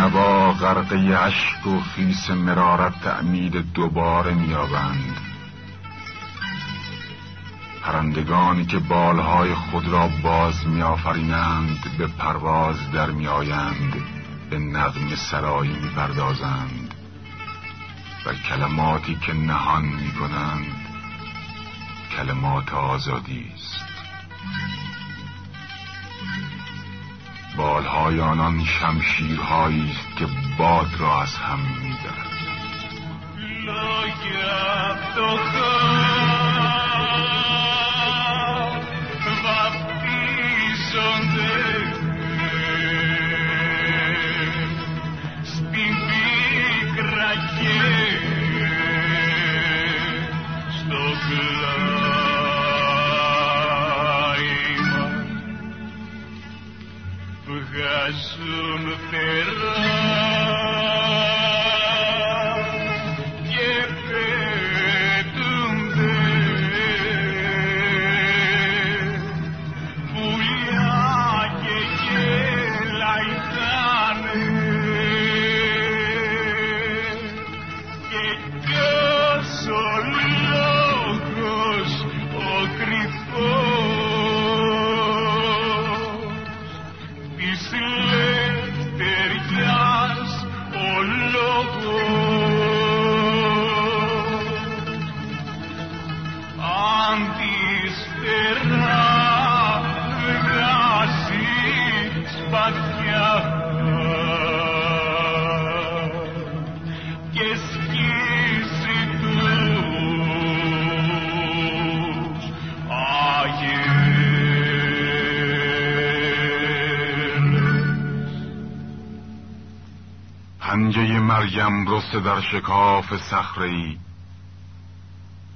بینوا غرقه اشک و خیس مرارت تعمید دوباره میابند پرندگانی که بالهای خود را باز میآفرینند به پرواز در میآیند به نظم سرایی می‌پردازند. و کلماتی که نهان می‌کنند کلمات آزادی است. بالهای آنان شمشیرهایی است که باد را از هم می‌برد Azum Ferrari. مریم رسته در شکاف صخره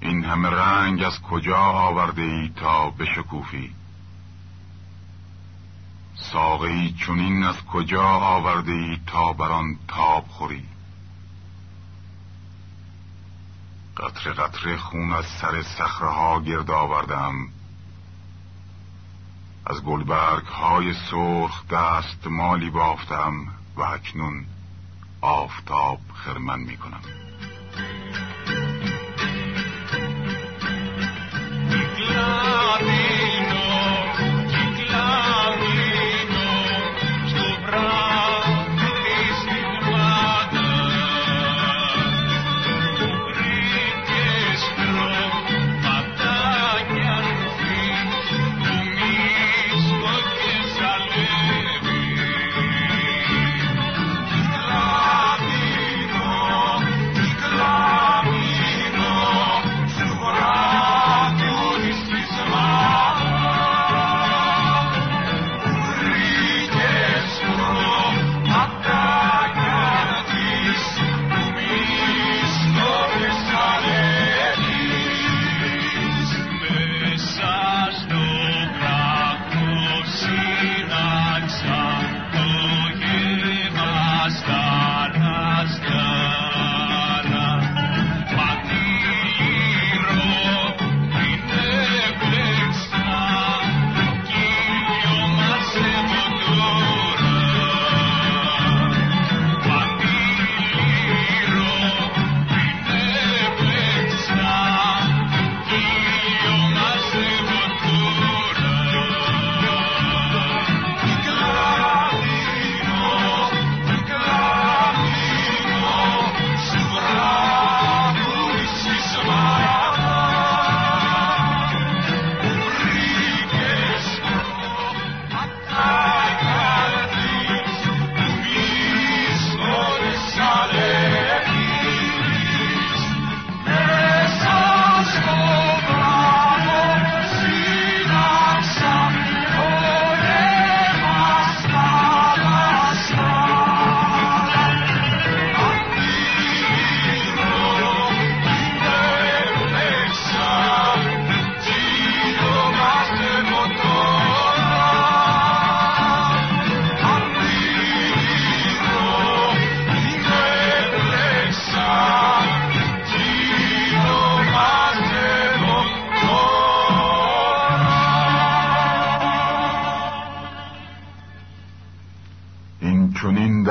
این همه رنگ از کجا آورده ای تا بشکوفی؟ ساقه ای چونین از کجا آورده ای تا بر آن تاب خوری؟ قطره قطره خون از سر صخره ها گرد آوردم. از گلبرگ های سرخ دست مالی بافتم و اکنون آفتاب خرمن می کنم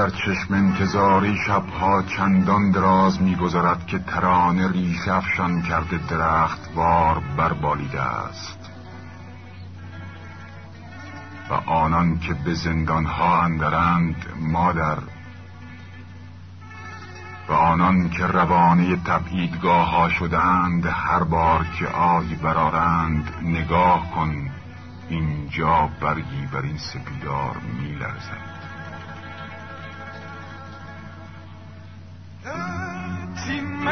در چشم انتظاری شبها چندان دراز میگذرد که ترانه ریشه افشان کرده درخت بار بربالیده است. و آنان که به زندانها اندرند مادر و آنان که روانه تبعیدگاه ها شدند هر بار که آی برارند نگاه کن اینجا برگی بر این سپیدار می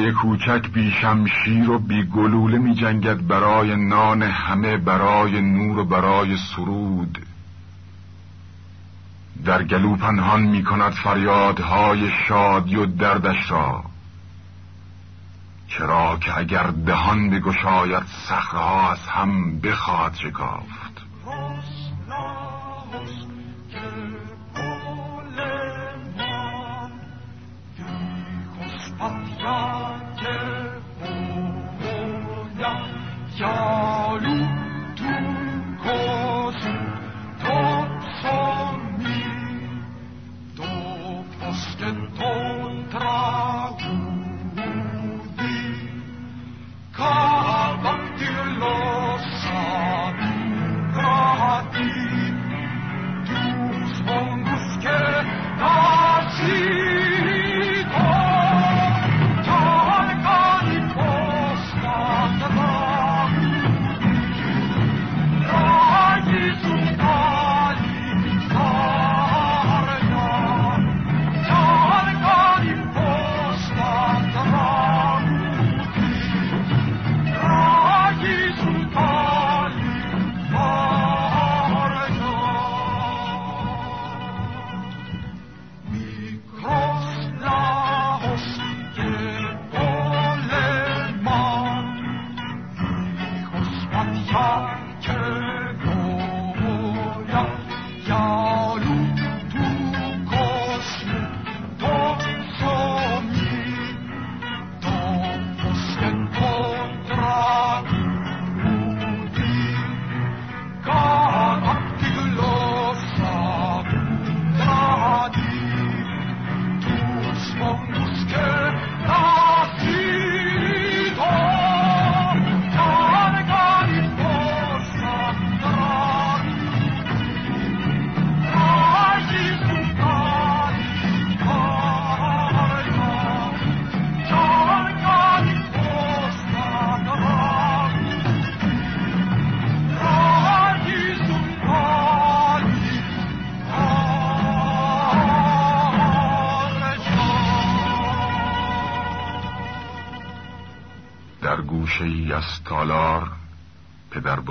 بنده کوچک بی شمشیر و بی گلوله می جنگد برای نان همه برای نور و برای سرود در گلو پنهان می کند فریادهای شادی و دردش را چرا که اگر دهان بگشاید سخرها از هم بخواهد شکافت Oh. Your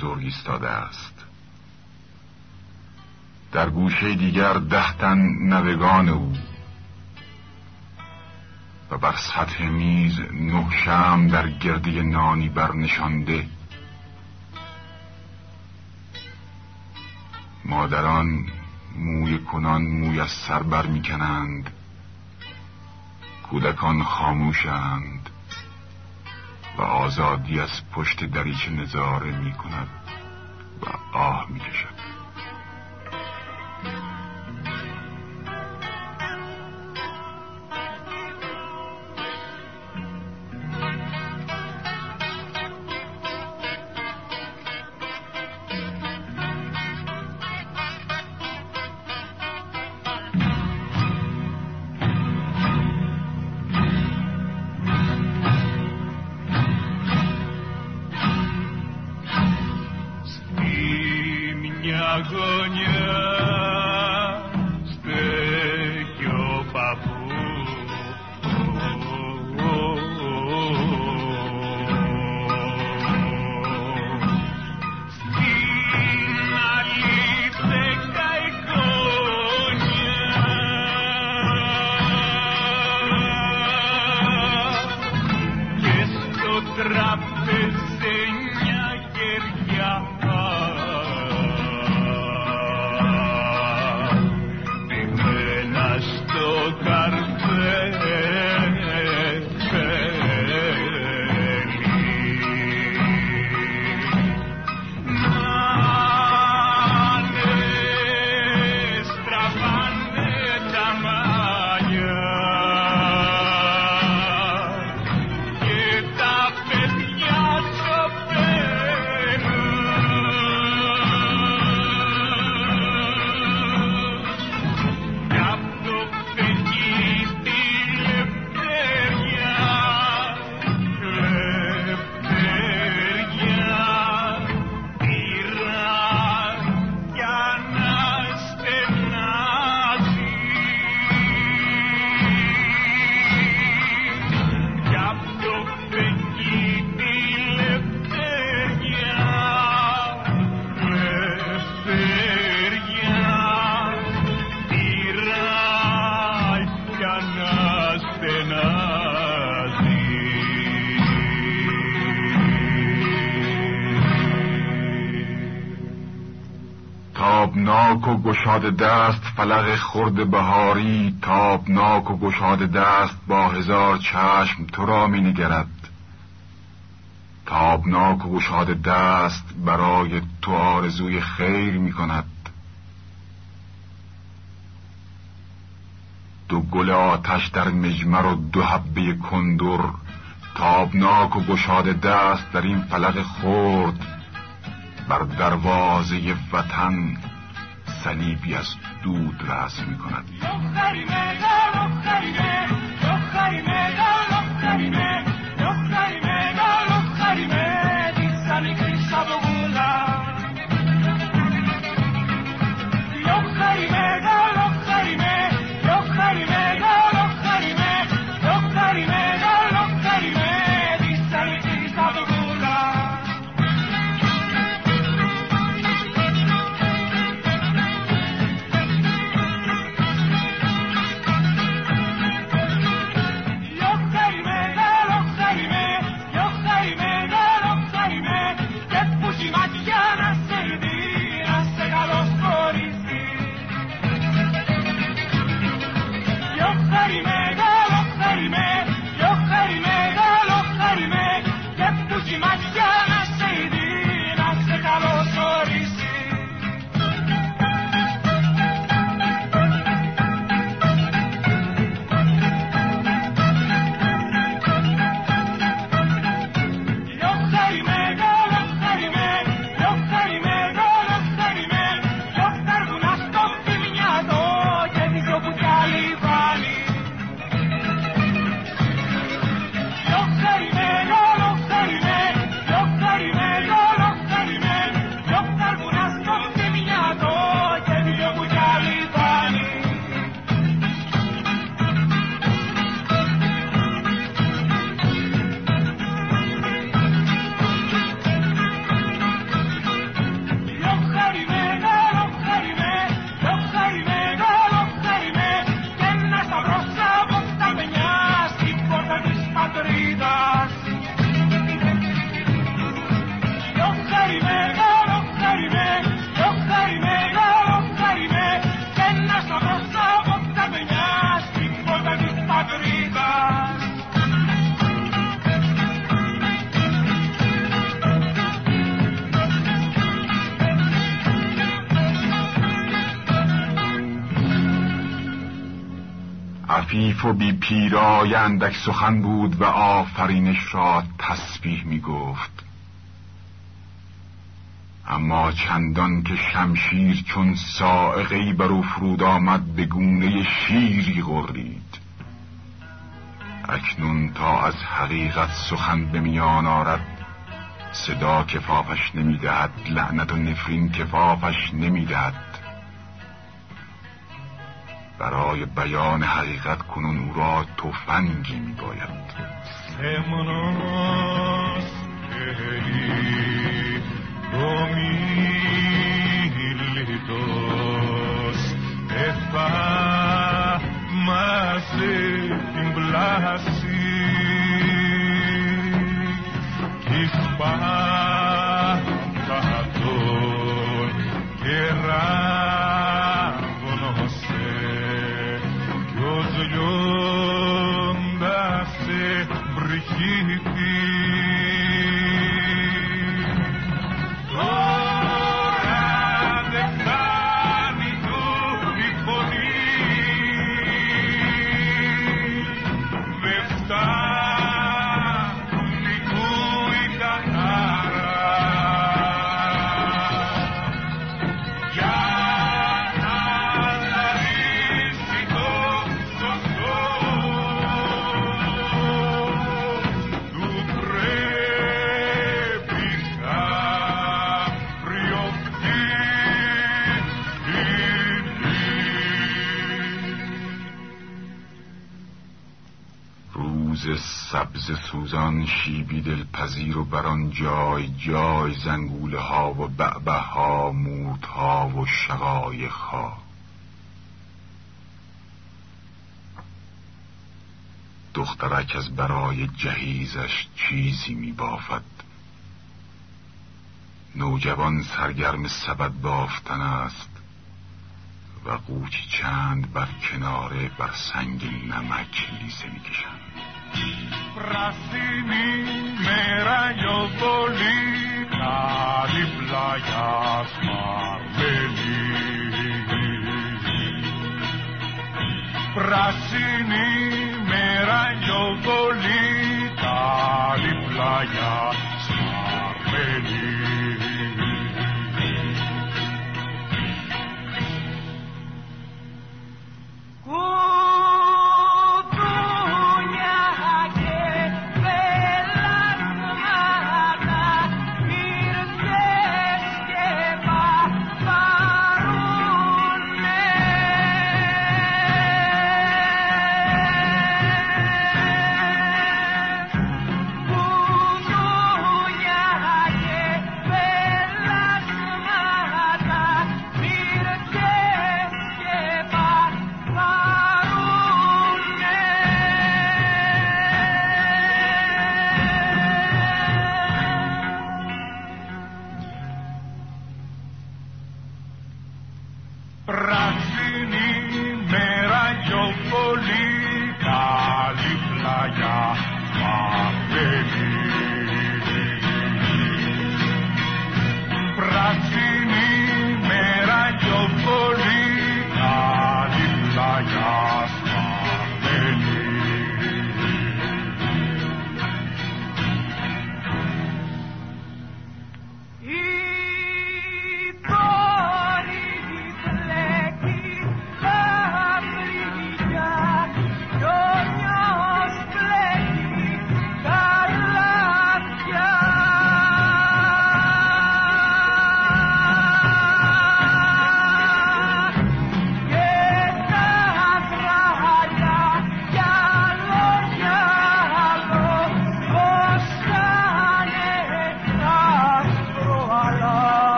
بزرگ ایستاده است. در گوشه دیگر دهتن نوگان او و بر سطح میز نه شم در گردی نانی برنشانده. مادران موی کنان موی از سر بر می‌کنند کودکان خاموشند. و آزادی از پشت دریچه نظاره می کند و آه می کشد گشاد دست فلق خرد بهاری تابناک و گشاد دست با هزار چشم تو را می نگرد. تابناک و گشاد دست برای تو آرزوی خیر می کند. دو گل آتش در مجمر و دو حبه کندر تابناک و گشاد دست در این فلق خرد. بر دروازه وطن صلیبی از دود رسم می کند و بی پیرای اندک سخن بود و آفرینش را تسبیح می گفت. اما چندان که شمشیر چون سائقی بر او فرود آمد به گونه شیری غرید. اکنون تا از حقیقت سخن به میان آرد صدا کفافش نمی‌دهد لعنت و نفرین کفافش نمی‌دهد برای بیان حقیقت کنون او را تفنگی میباید. Domilitos Efa سوزان شیبی دلپذیر و بران جای جای زنگوله ها و بعبه ها موت ها و شقایق ها. دخترک از برای جهیزش چیزی می بافد نوجوان سرگرم سبد بافتن است و قوچی چند بر کناره بر سنگ نمک لیسه می کشند πράσινη μέρα λιοβολή καλή πλάγια σπαρμένη. Πράσινη μέρα λιοβολή καλή πλάγια σπαρμένη. Oh!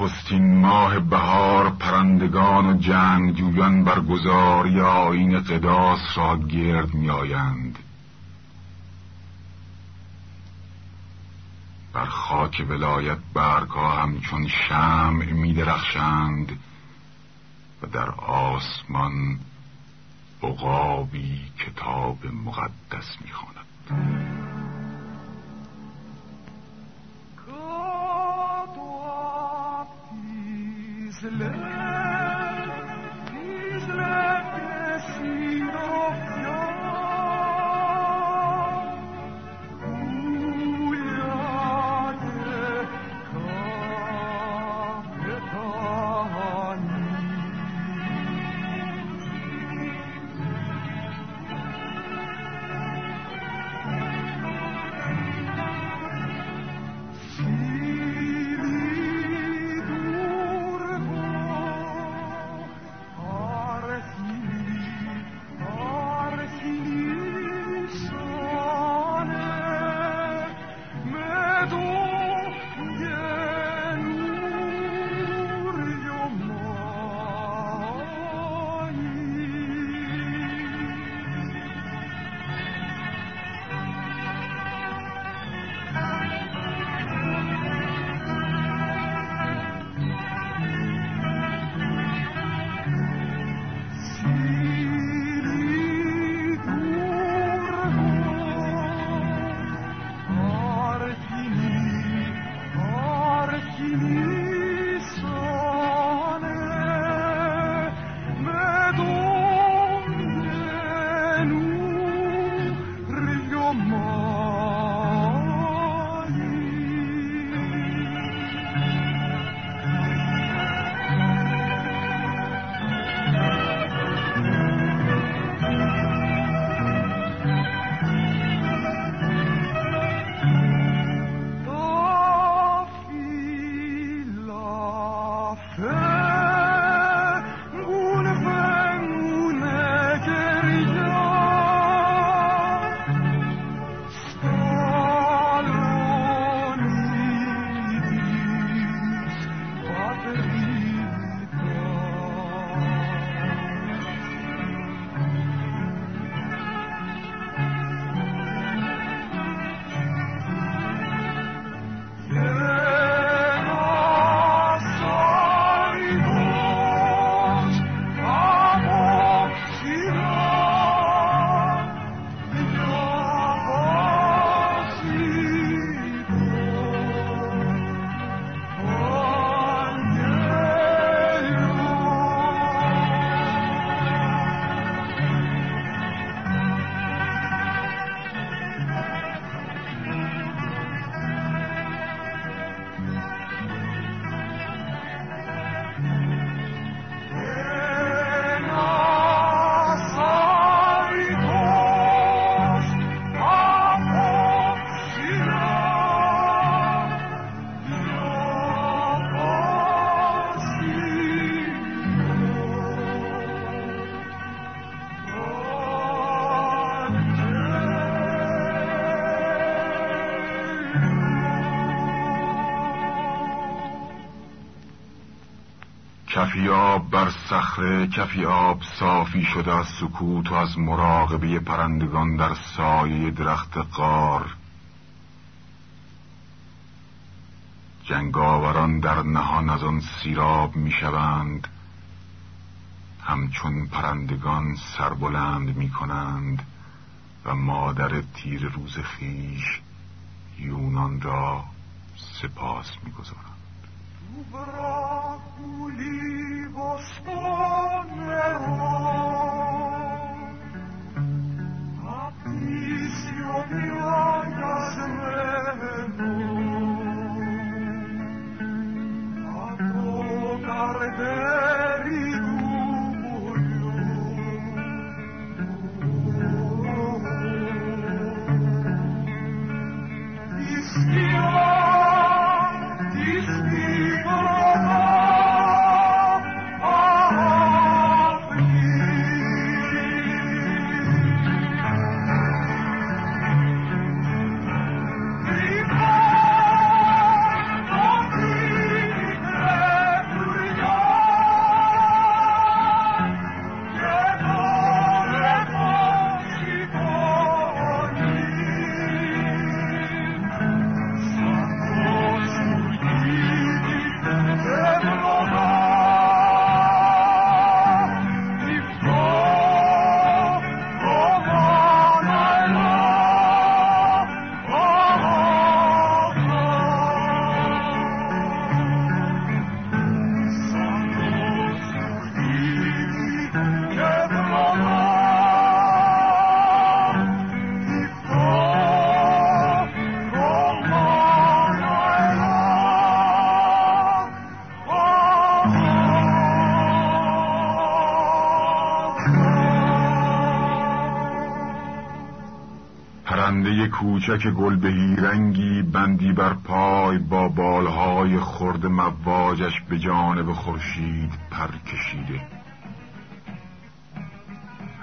نخستین ماه بهار پرندگان و جنگجویان برگزاری آین قداس را گرد می آیند. بر خاک ولایت برگا همچون شمع می درخشند و در آسمان عقابی کتاب مقدس می‌خواند کفی آب بر صخره کفی آب صافی شده از سکوت و از مراقبه پرندگان در سایه درخت قار جنگاوران در نهان از آن سیراب می‌شوند. همچون پرندگان سربلند می کنند و مادر تیر روز خیش یونان را سپاس می‌گذارند Amen. کوچک گل رنگی بندی بر پای با بالهای خرد مواجش به جانب خورشید پر کشیده.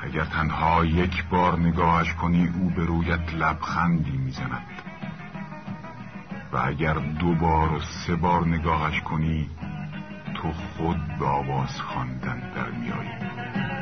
اگر تنها یک بار نگاهش کنی او به رویت لبخندی می‌زند. و اگر دو بار و سه بار نگاهش کنی تو خود به آواز خواندن در میایی